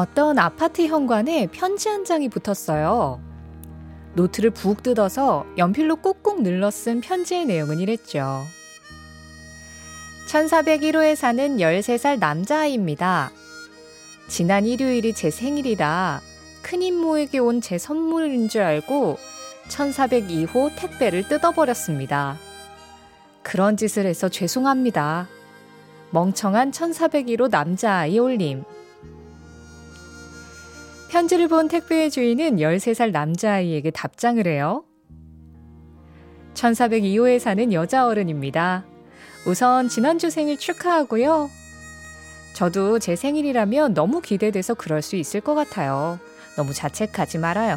어떤 아파트 현관에 편지 한 장이 붙었어요. 노트를 북 뜯어서 연필로 꾹꾹 눌러 쓴 편지의 내용은 이랬죠. 1401호에 사는 13살 남자아이입니다. 지난 일요일이 제 생일이라 큰 임모에게 온 제 선물인 줄 알고 1402호 택배를 뜯어버렸습니다. 그런 짓을 해서 죄송합니다. 멍청한 1401호 남자아이 올림. 편지를 본 택배의 주인은 13살 남자아이에게 답장을 해요. 1402호에 사는 여자 어른입니다. 우선 지난주 생일 축하하고요. 저도 제 생일이라면 너무 기대돼서 그럴 수 있을 것 같아요. 너무 자책하지 말아요.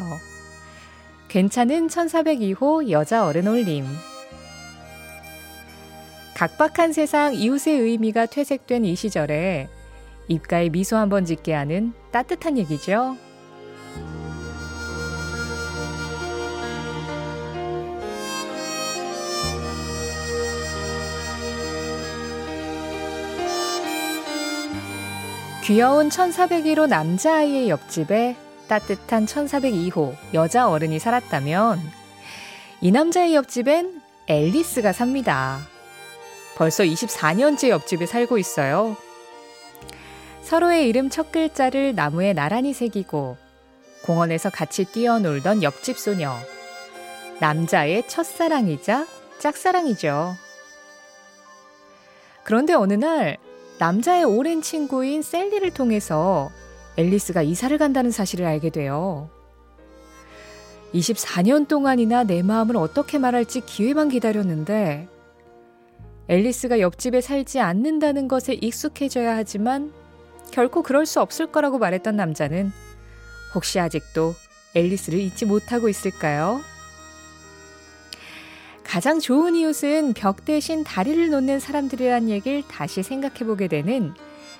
괜찮은 1402호 여자 어른 올림. 각박한 세상 이웃의 의미가 퇴색된 이 시절에 입가에 미소 한번 짓게 하는 따뜻한 얘기죠. 귀여운 1401호 남자아이의 옆집에 따뜻한 1402호 여자 어른이 살았다면 이 남자의 옆집엔 앨리스가 삽니다. 벌써 24년째 옆집에 살고 있어요. 서로의 이름 첫 글자를 나무에 나란히 새기고 공원에서 같이 뛰어놀던 옆집 소녀. 남자의 첫사랑이자 짝사랑이죠. 그런데 어느 날 남자의 오랜 친구인 셀리를 통해서 앨리스가 이사를 간다는 사실을 알게 돼요. 24년 동안이나 내 마음을 어떻게 말할지 기회만 기다렸는데 앨리스가 옆집에 살지 않는다는 것에 익숙해져야 하지만 결코 그럴 수 없을 거라고 말했던 남자는 혹시 아직도 앨리스를 잊지 못하고 있을까요? 가장 좋은 이웃은 벽 대신 다리를 놓는 사람들이란 얘기를 다시 생각해보게 되는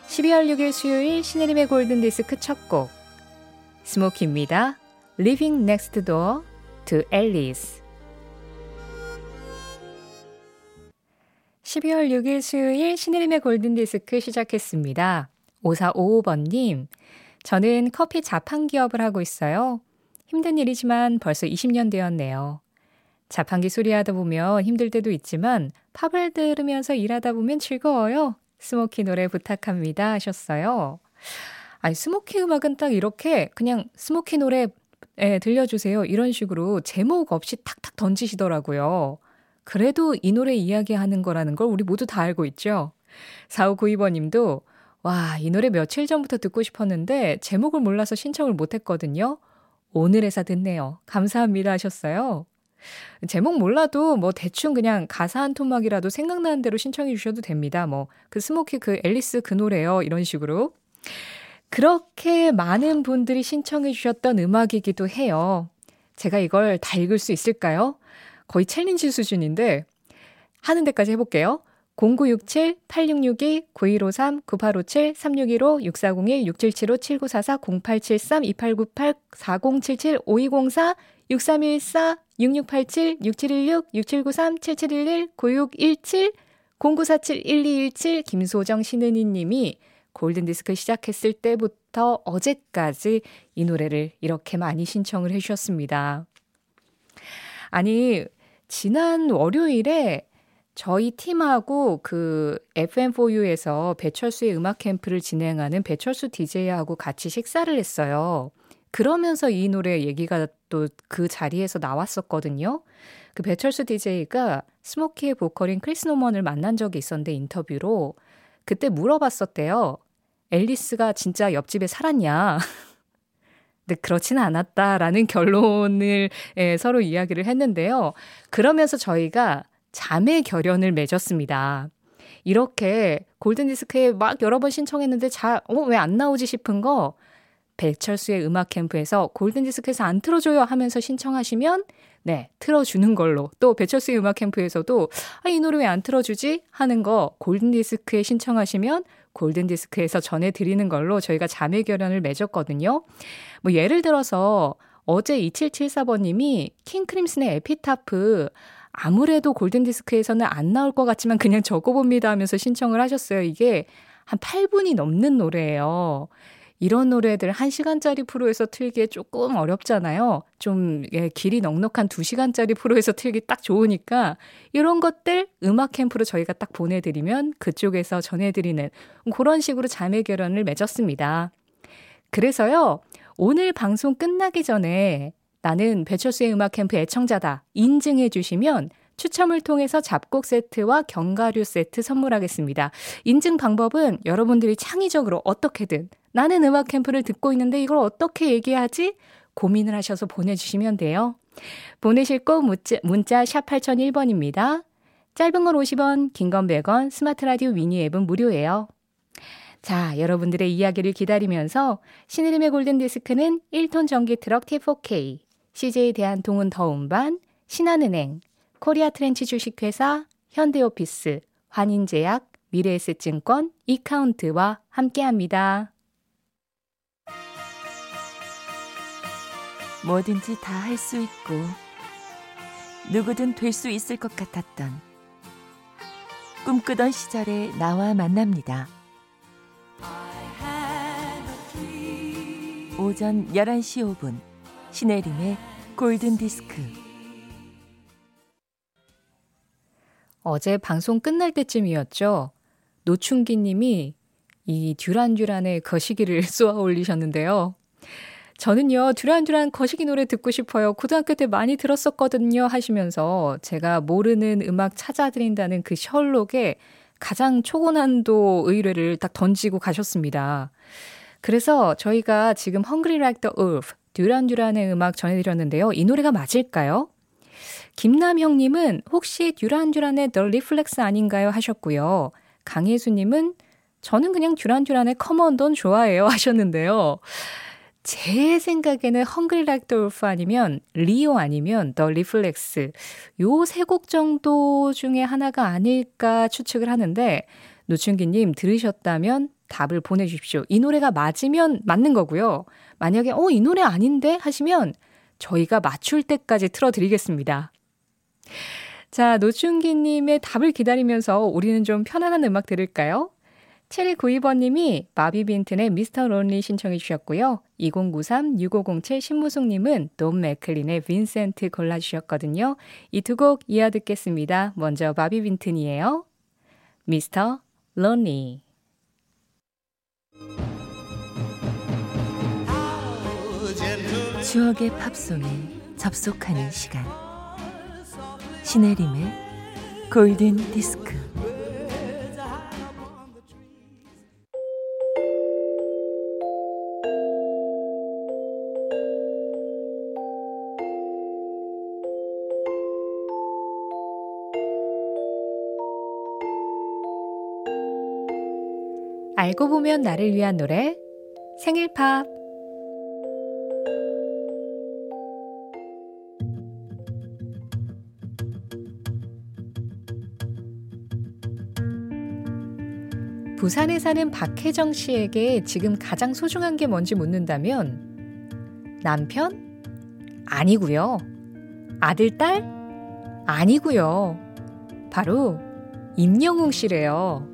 12월 6일 수요일 신혜림의 골든디스크 첫 곡 스모키입니다. Living Next Door to Alice 12월 6일 수요일 신혜림의 골든디스크 시작했습니다. 5455번님, 저는 커피 자판 기업을 하고 있어요. 힘든 일이지만 벌써 20년 되었네요. 자판기 수리하다 보면 힘들 때도 있지만 팝을 들으면서 일하다 보면 즐거워요. 스모키 노래 부탁합니다 하셨어요. 아니, Smokie 음악은 딱 이렇게 그냥 Smokie 노래 예, 들려주세요. 이런 식으로 제목 없이 탁탁 던지시더라고요. 그래도 이 노래 이야기하는 거라는 걸 우리 모두 다 알고 있죠? 4592번 님도, 와, 이 노래 며칠 전부터 듣고 싶었는데 제목을 몰라서 신청을 못 했거든요. 오늘에서 듣네요. 감사합니다 하셨어요. 제목 몰라도 뭐 대충 그냥 가사 한 토막이라도 생각나는 대로 신청해 주셔도 됩니다. 뭐 그 Smokie 그 앨리스 그 노래요. 이런 식으로. 그렇게 많은 분들이 신청해 주셨던 음악이기도 해요. 제가 이걸 다 읽을 수 있을까요? 거의 챌린지 수준인데 하는 데까지 해볼게요. 0967-8662-9253-9857-3615-6401-6944-0873-2898-4077-5204 6314 6687 6716 6793 7711 9617 0947 1217 김소정 신은희 님이 골든디스크 시작했을 때부터 어제까지 이 노래를 이렇게 많이 신청을 해 주셨습니다. 아니, 지난 월요일에 저희 팀하고 그 FM4U에서 배철수의 음악 캠프를 진행하는 배철수 DJ하고 같이 식사를 했어요. 그러면서 이 노래 얘기가 또 그 자리에서 나왔었거든요. 그 배철수 DJ가 Smokie의 보컬인 크리스 노먼을 만난 적이 있었는데 인터뷰로 그때 물어봤었대요. 앨리스가 진짜 옆집에 살았냐? 근데 그렇지는 않았다라는 결론을 예, 서로 이야기를 했는데요. 그러면서 저희가 자매 결연을 맺었습니다. 이렇게 골든디스크에 막 여러 번 신청했는데 자, 어, 왜 안 나오지 싶은 거 배철수의 음악 캠프에서 골든디스크에서 안 틀어줘요 하면서 신청하시면 네, 틀어주는 걸로. 또 배철수의 음악 캠프에서도 아, 이 노래 왜 안 틀어주지? 하는 거 골든디스크에 신청하시면 골든디스크에서 전해드리는 걸로 저희가 자매 결연을 맺었거든요. 뭐 예를 들어서 어제 2774번님이 킹크림슨의 에피타프 아무래도 골든디스크에서는 안 나올 것 같지만 그냥 적어봅니다 하면서 신청을 하셨어요. 이게 한 8분이 넘는 노래예요. 이런 노래들 1시간짜리 프로에서 틀기에 조금 어렵잖아요. 좀 예, 길이 넉넉한 2시간짜리 프로에서 틀기 딱 좋으니까 이런 것들 음악 캠프로 저희가 딱 보내드리면 그쪽에서 전해드리는 그런 식으로 자매 결연을 맺었습니다. 그래서요, 오늘 방송 끝나기 전에 나는 배철수의 음악 캠프 애청자다 인증해 주시면 추첨을 통해서 잡곡 세트와 견과류 세트 선물하겠습니다. 인증 방법은 여러분들이 창의적으로 어떻게든 나는 음악 캠프를 듣고 있는데 이걸 어떻게 얘기하지? 고민을 하셔서 보내주시면 돼요. 보내실 곳 문자, 문자 샵 8001번입니다. 짧은 건 50원, 긴 건 100원, 스마트 라디오 미니 앱은 무료예요. 자, 여러분들의 이야기를 기다리면서 신혜림의 골든디스크는 1톤 전기 트럭 T4K, CJ 대한통운 더운반, 신한은행, 코리아트렌치 주식회사, 현대오피스, 환인제약, 미래에셋증권, 이카운트와 함께합니다. 뭐든지 다 할 수 있고 누구든 될 수 있을 것 같았던 꿈꾸던 시절에 나와 만납니다. 오전 11시 5분 신혜림의 골든 디스크 어제 방송 끝날 때쯤이었죠. 노충기 님이 이 듀란 듀란의 거시기를 쏘아 올리셨는데요. 저는요, 듀란 듀란 거시기 노래 듣고 싶어요. 고등학교 때 많이 들었었거든요. 하시면서 제가 모르는 음악 찾아드린다는 그 셜록에 가장 초고난도 의뢰를 딱 던지고 가셨습니다. 그래서 저희가 지금 Hungry Like the Earth, 듀란 듀란의 음악 전해드렸는데요. 이 노래가 맞을까요? 김남형님은 혹시 듀란 듀란의 The Reflex 아닌가요? 하셨고요. 강혜수님은 저는 그냥 듀란 듀란의 Come on Don't 좋아해요 하셨는데요. 제 생각에는 Hungry Like the Wolf 아니면 리오 아니면 The Reflex 요세 곡 정도 중에 하나가 아닐까 추측을 하는데 노춘기님 들으셨다면 답을 보내주십시오. 이 노래가 맞으면 맞는 거고요. 만약에 어 이 노래 아닌데 하시면 저희가 맞출 때까지 틀어드리겠습니다. 자, 노춘기님의 답을 기다리면서 우리는 좀 편안한 음악 들을까요? 체리 92번님이 마비 빈튼의 미스터 론리 신청해 주셨고요. 2093-6507 신무숙님은 돈 맥클린의 빈센트 골라주셨거든요. 이 두 곡 이어 듣겠습니다. 먼저 마비 빈튼이에요. 미스터 론리 추억의 팝송에 접속하는 시간. 신혜림의 골든 디스크 알고 보면 나를 위한 노래 생일 팝 부산에 사는 박혜정 씨에게 지금 가장 소중한 게 뭔지 묻는다면 남편? 아니고요. 아들, 딸? 아니고요. 바로 임영웅 씨래요.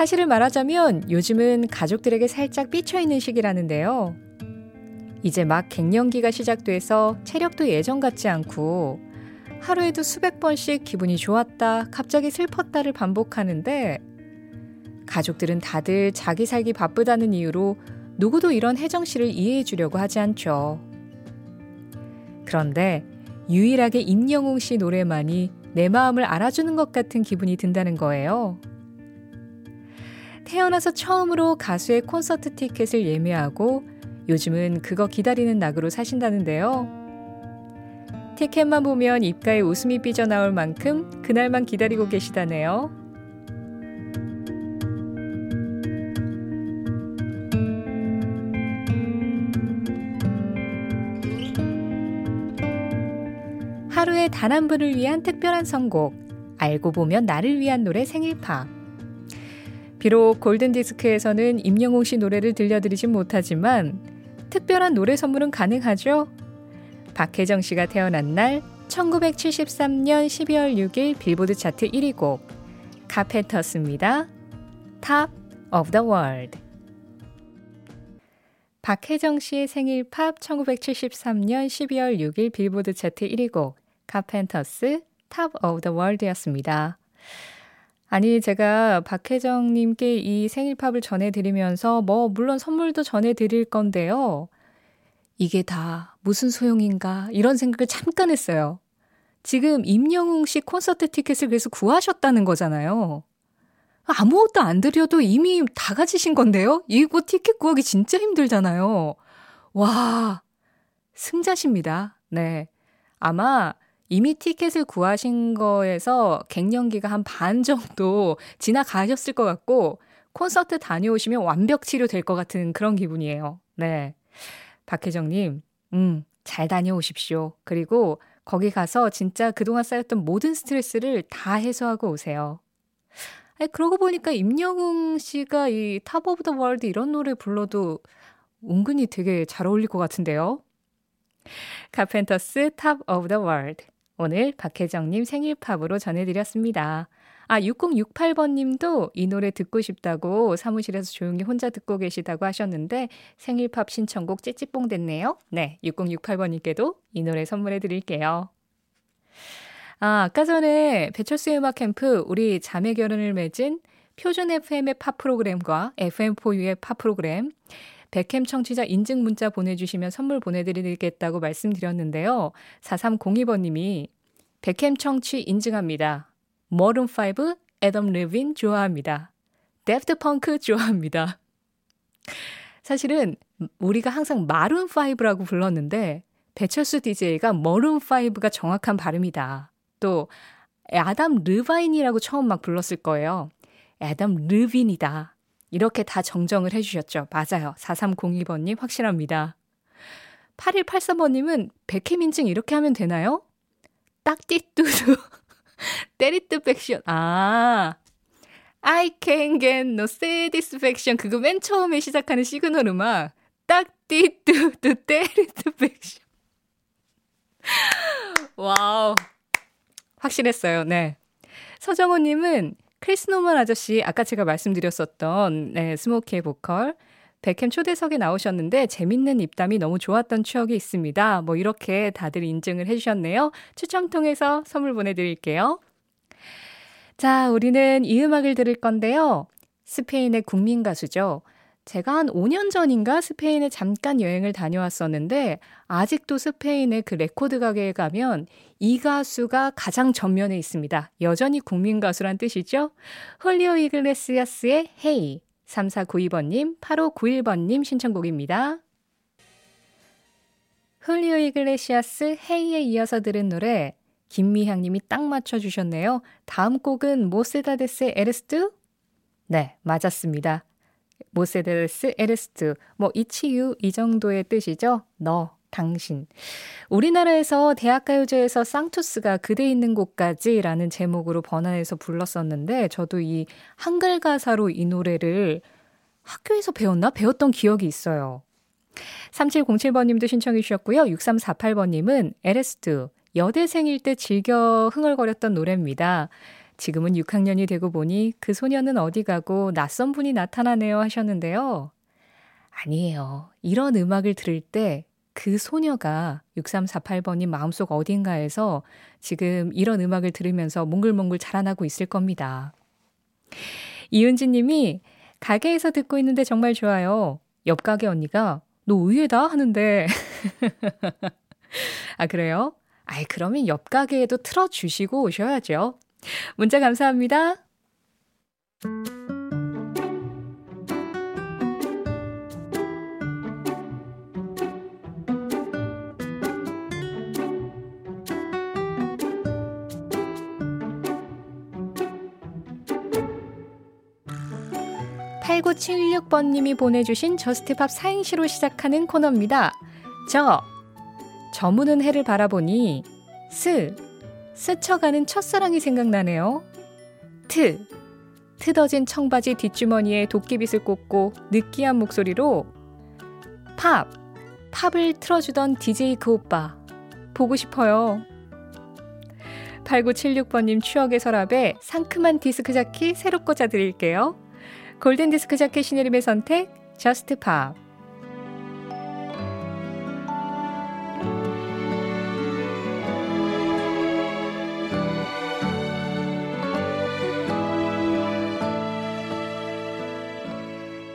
사실을 말하자면 요즘은 가족들에게 살짝 삐쳐있는 시기라는데요. 이제 막 갱년기가 시작돼서 체력도 예전 같지 않고 하루에도 수백 번씩 기분이 좋았다, 갑자기 슬펐다를 반복하는데 가족들은 다들 자기 살기 바쁘다는 이유로 누구도 이런 혜정 씨를 이해해 주려고 하지 않죠. 그런데 유일하게 임영웅 씨 노래만이 내 마음을 알아주는 것 같은 기분이 든다는 거예요. 태어나서 처음으로 가수의 콘서트 티켓을 예매하고 요즘은 그거 기다리는 낙으로 사신다는데요. 티켓만 보면 입가에 웃음이 삐져나올 만큼 그날만 기다리고 계시다네요. 하루에 단 한 분을 위한 특별한 선곡, 알고 보면 나를 위한 노래 생일파. 비록 골든디스크에서는 임영웅 씨 노래를 들려드리진 못하지만 특별한 노래 선물은 가능하죠? 박혜정 씨가 태어난 날 1973년 12월 6일 빌보드 차트 1위 곡 카펜터스입니다. Top of the World 박혜정 씨의 생일 팝 1973년 12월 6일 빌보드 차트 1위 곡 Carpenters Top of the World였습니다. 아니 제가 박혜정 님께 이 생일 팝을 전해 드리면서 뭐 물론 선물도 전해 드릴 건데요. 이게 다 무슨 소용인가 이런 생각을 잠깐 했어요. 지금 임영웅 씨 콘서트 티켓을 그래서 구하셨다는 거잖아요. 아무것도 안 드려도 이미 다 가지신 건데요? 이거 티켓 구하기 진짜 힘들잖아요. 와, 승자십니다. 네. 아마 이미 티켓을 구하신 거에서 갱년기가 한 반 정도 지나가셨을 것 같고, 콘서트 다녀오시면 완벽 치료될 것 같은 그런 기분이에요. 네. 박혜정님, 음, 잘 다녀오십시오. 그리고 거기 가서 진짜 그동안 쌓였던 모든 스트레스를 다 해소하고 오세요. 아니, 그러고 보니까 임영웅 씨가 이 Top of the World 이런 노래 불러도 은근히 되게 잘 어울릴 것 같은데요. Carpenters Top of the World. 오늘 박혜정님 생일 팝으로 전해드렸습니다. 아, 6068번 님도 이 노래 듣고 싶다고 사무실에서 조용히 혼자 듣고 계시다고 하셨는데 생일 팝 신청곡 찌찌뽕 됐네요. 네, 6068번 님께도 이 노래 선물해 드릴게요. 아, 아까 전에 배철수의 음악 캠프 우리 자매 결연을 맺은 표준 FM의 팝 프로그램과 FM4U의 팝 프로그램 백캠 청취자 인증 문자 보내주시면 선물 보내드리겠다고 말씀드렸는데요. 4302번님이 백캠 청취 인증합니다. Maroon 5 애덤 레빈 좋아합니다. Daft Punk 좋아합니다. 사실은 우리가 항상 마룬5라고 불렀는데 배철수 DJ가 머룬5가 정확한 발음이다. 또 아담 르바인이라고 처음 막 불렀을 거예요. 애담 르빈이다. 이렇게 다 정정을 해주셨죠. 맞아요. 4302번님 확실합니다. 8183번님은 백캠 인증 이렇게 하면 되나요? 딱띠뚜두 때리뜨 백션. 아, I can get no satisfaction. 그거 맨 처음에 시작하는 시그널 음악. 딱띠뚜두 때리뜨 백션. Wow. 확실했어요. 네. 서정호님은 크리스 노먼 아저씨, 아까 제가 말씀드렸었던, 네, Smokie의 보컬, 백캠 초대석에 나오셨는데 재밌는 입담이 너무 좋았던 추억이 있습니다. 뭐 이렇게 다들 인증을 해주셨네요. 추첨 통해서 선물 보내드릴게요. 자, 우리는 이 음악을 들을 건데요. 스페인의 국민 가수죠. 제가 한 5년 전인가 스페인에 잠깐 여행을 다녀왔었는데 아직도 스페인의 그 레코드 가게에 가면 이 가수가 가장 전면에 있습니다. 여전히 국민 가수란 뜻이죠. 홀리오 이글레시아스의 Hey 3492번님, 8591번님 신청곡입니다. 홀리오 이글레시아스 Hey에 이어서 들은 노래 김미향님이 딱 맞춰주셨네요. 다음 곡은 Mocedades Eres Tú? 네, 맞았습니다. Mocedades Eres Tú, 뭐 It's you 이 정도의 뜻이죠. 너, 당신. 우리나라에서 대학가요제에서 쌍투스가 그대 있는 곳까지라는 제목으로 번안해서 불렀었는데 저도 이 한글 가사로 이 노래를 학교에서 배웠나? 배웠던 기억이 있어요. 3707번님도 신청해 주셨고요. 6348번님은 Eres Tú, 여대생일 때 즐겨 흥얼거렸던 노래입니다. 지금은 6학년이 되고 보니 그 소녀는 어디 가고 낯선 분이 나타나네요 하셨는데요. 아니에요. 이런 음악을 들을 때 그 소녀가 6348번님 마음속 어딘가에서 지금 이런 음악을 들으면서 몽글몽글 자라나고 있을 겁니다. 이은지 님이 가게에서 듣고 있는데 정말 좋아요. 옆 가게 언니가 너 의외다 하는데 아 그래요? 아이 그러면 옆 가게에도 틀어 주시고 오셔야죠. 문자 감사합니다. 8976번님이 보내주신 Just Pop 사행시로 시작하는 코너입니다. 저, 저무는 해를 바라보니, 스, 스쳐가는 첫사랑이 생각나네요. 트, 트어진 청바지 뒷주머니에 도끼빗을 꽂고 느끼한 목소리로 팝, 팝을 틀어주던 DJ 그 오빠 보고 싶어요. 8976번님 추억의 서랍에 상큼한 디스크 자켓 새로 꽂아 드릴게요. 골든 디스크 자켓 신혜림의 선택, Just Pop.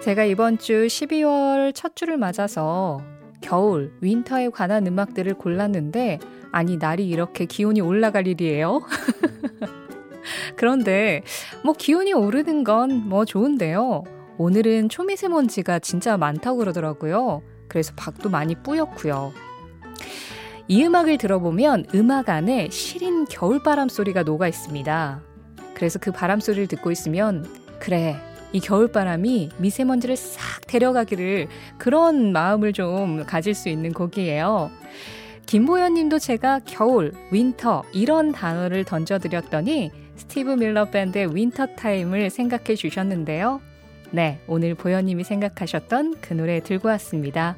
제가 이번 주 12월 첫 주를 맞아서 겨울, winter에 관한 음악들을 골랐는데, 아니, 날이 이렇게 기온이 올라갈 일이에요? 그런데, 뭐, 기온이 오르는 건 뭐 좋은데요. 오늘은 초미세먼지가 진짜 많다고 그러더라고요. 그래서 밖도 많이 뿌옇고요. 이 음악을 들어보면 음악 안에 시린 겨울바람 소리가 녹아 있습니다. 그래서 그 바람 소리를 듣고 있으면, 그래, 이 겨울바람이 미세먼지를 싹 데려가기를 그런 마음을 좀 가질 수 있는 곡이에요. 김보연 님도 제가 겨울, winter 이런 단어를 던져드렸더니 스티브 밀러 밴드의 Winter Time을 생각해 주셨는데요. 네, 오늘 보연님이 생각하셨던 그 노래 들고 왔습니다.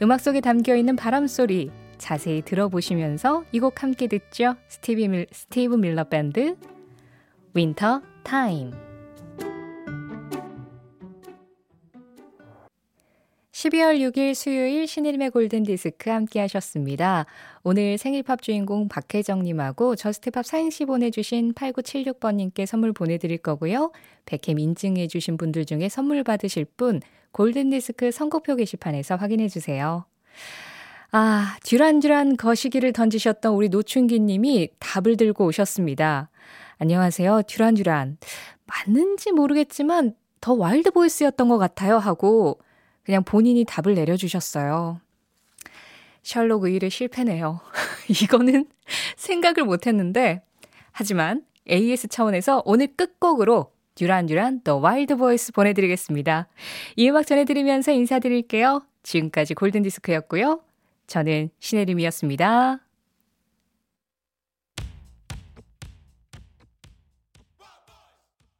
음악 속에 담겨 있는 바람 소리 자세히 들어보시면서 이 곡 함께 듣죠. 스티브 밀러 밴드 Winter Time 12월 6일 수요일 신혜림의 골든디스크 함께 하셨습니다. 오늘 생일팝 주인공 박혜정님하고 Just Pop 사행시 보내주신 8976번님께 선물 보내드릴 거고요. 백햄 인증해주신 분들 중에 선물 받으실 분 골든디스크 선곡표 게시판에서 확인해주세요. 아, 듀란듀란 거시기를 던지셨던 우리 노춘기님이 답을 들고 오셨습니다. 안녕하세요, 듀란듀란. 맞는지 모르겠지만 The Wild Boys였던 것 같아요 하고 그냥 본인이 답을 내려주셨어요. 셜록 혜림의 실패네요. 이거는 생각을 못했는데, 하지만 AS 차원에서 오늘 끝곡으로 듀란듀란 The Wild Voice 보내드리겠습니다. 이 음악 전해드리면서 인사드릴게요. 지금까지 골든디스크였고요. 저는 신혜림이었습니다.